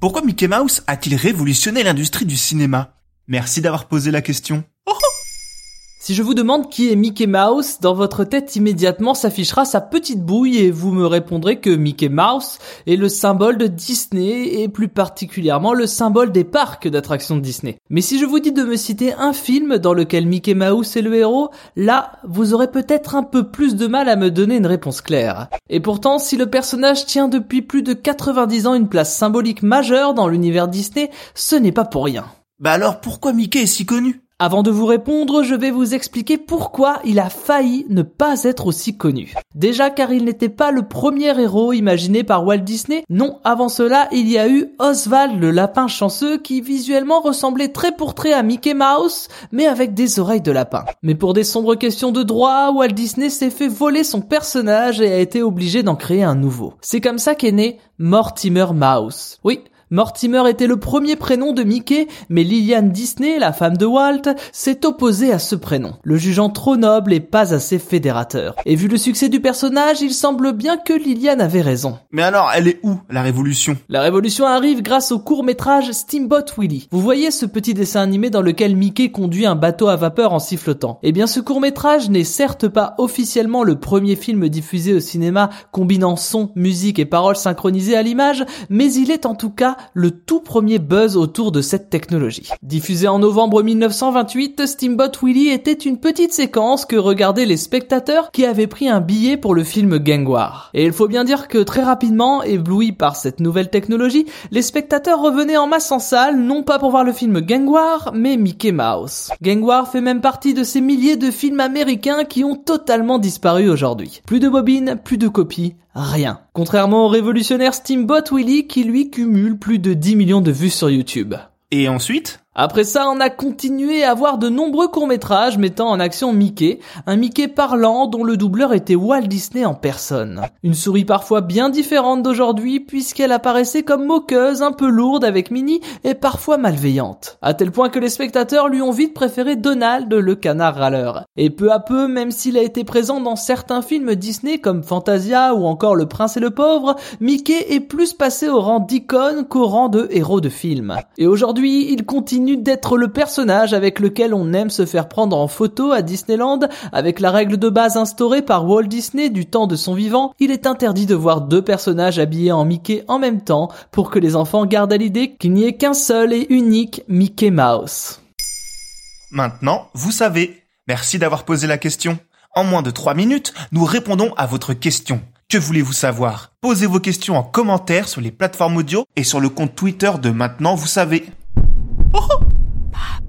Pourquoi Mickey Mouse a-t-il révolutionné l'industrie du cinéma? Merci d'avoir posé la question. Si je vous demande qui est Mickey Mouse, dans votre tête immédiatement s'affichera sa petite bouille et vous me répondrez que Mickey Mouse est le symbole de Disney et plus particulièrement le symbole des parcs d'attractions de Disney. Mais si je vous dis de me citer un film dans lequel Mickey Mouse est le héros, là, vous aurez peut-être un peu plus de mal à me donner une réponse claire. Et pourtant, si le personnage tient depuis plus de 90 ans une place symbolique majeure dans l'univers Disney, ce n'est pas pour rien. Bah alors pourquoi Mickey est si connu? Avant de vous répondre, je vais vous expliquer pourquoi il a failli ne pas être aussi connu. Déjà car il n'était pas le premier héros imaginé par Walt Disney. Non, avant cela, il y a eu Oswald le lapin chanceux qui visuellement ressemblait très pour trait à Mickey Mouse, mais avec des oreilles de lapin. Mais pour des sombres questions de droit, Walt Disney s'est fait voler son personnage et a été obligé d'en créer un nouveau. C'est comme ça qu'est né Mortimer Mouse. Oui, Mortimer était le premier prénom de Mickey, mais Lillian Disney, la femme de Walt, s'est opposée à ce prénom, le jugeant trop noble et pas assez fédérateur. Et vu le succès du personnage, il semble bien que Lillian avait raison. Mais alors, elle est où, la révolution? La révolution arrive grâce au court-métrage Steamboat Willie. Vous voyez ce petit dessin animé dans lequel Mickey conduit un bateau à vapeur en sifflotant. Eh bien, ce court-métrage n'est certes pas officiellement le premier film diffusé au cinéma combinant son, musique et paroles synchronisées à l'image, mais il est en tout cas le tout premier buzz autour de cette technologie. Diffusé en novembre 1928, Steamboat Willie était une petite séquence que regardaient les spectateurs qui avaient pris un billet pour le film Gang War. Et il faut bien dire que très rapidement, éblouis par cette nouvelle technologie, les spectateurs revenaient en masse en salle, non pas pour voir le film Gang War, mais Mickey Mouse. Gang War fait même partie de ces milliers de films américains qui ont totalement disparu aujourd'hui. Plus de bobines, plus de copies, rien. Contrairement au révolutionnaire Steamboat Willie qui lui cumule plus de 10 millions de vues sur YouTube. Et ensuite Après ça, on a continué à voir de nombreux courts-métrages mettant en action Mickey, un Mickey parlant dont le doubleur était Walt Disney en personne. Une souris parfois bien différente d'aujourd'hui puisqu'elle apparaissait comme moqueuse, un peu lourde avec Minnie et parfois malveillante. À tel point que les spectateurs lui ont vite préféré Donald, le canard râleur. Et peu à peu, même s'il a été présent dans certains films Disney comme Fantasia ou encore Le Prince et le Pauvre, Mickey est plus passé au rang d'icône qu'au rang de héros de film. Et aujourd'hui, il continue d'être le personnage avec lequel on aime se faire prendre en photo à Disneyland, avec la règle de base instaurée par Walt Disney du temps de son vivant, il est interdit de voir deux personnages habillés en Mickey en même temps pour que les enfants gardent à l'idée qu'il n'y ait qu'un seul et unique Mickey Mouse. Maintenant, vous savez. Merci d'avoir posé la question. En moins de 3 minutes, nous répondons à votre question. Que voulez-vous savoir? Posez vos questions en commentaire sur les plateformes audio et sur le compte Twitter de Maintenant, vous savez. 爸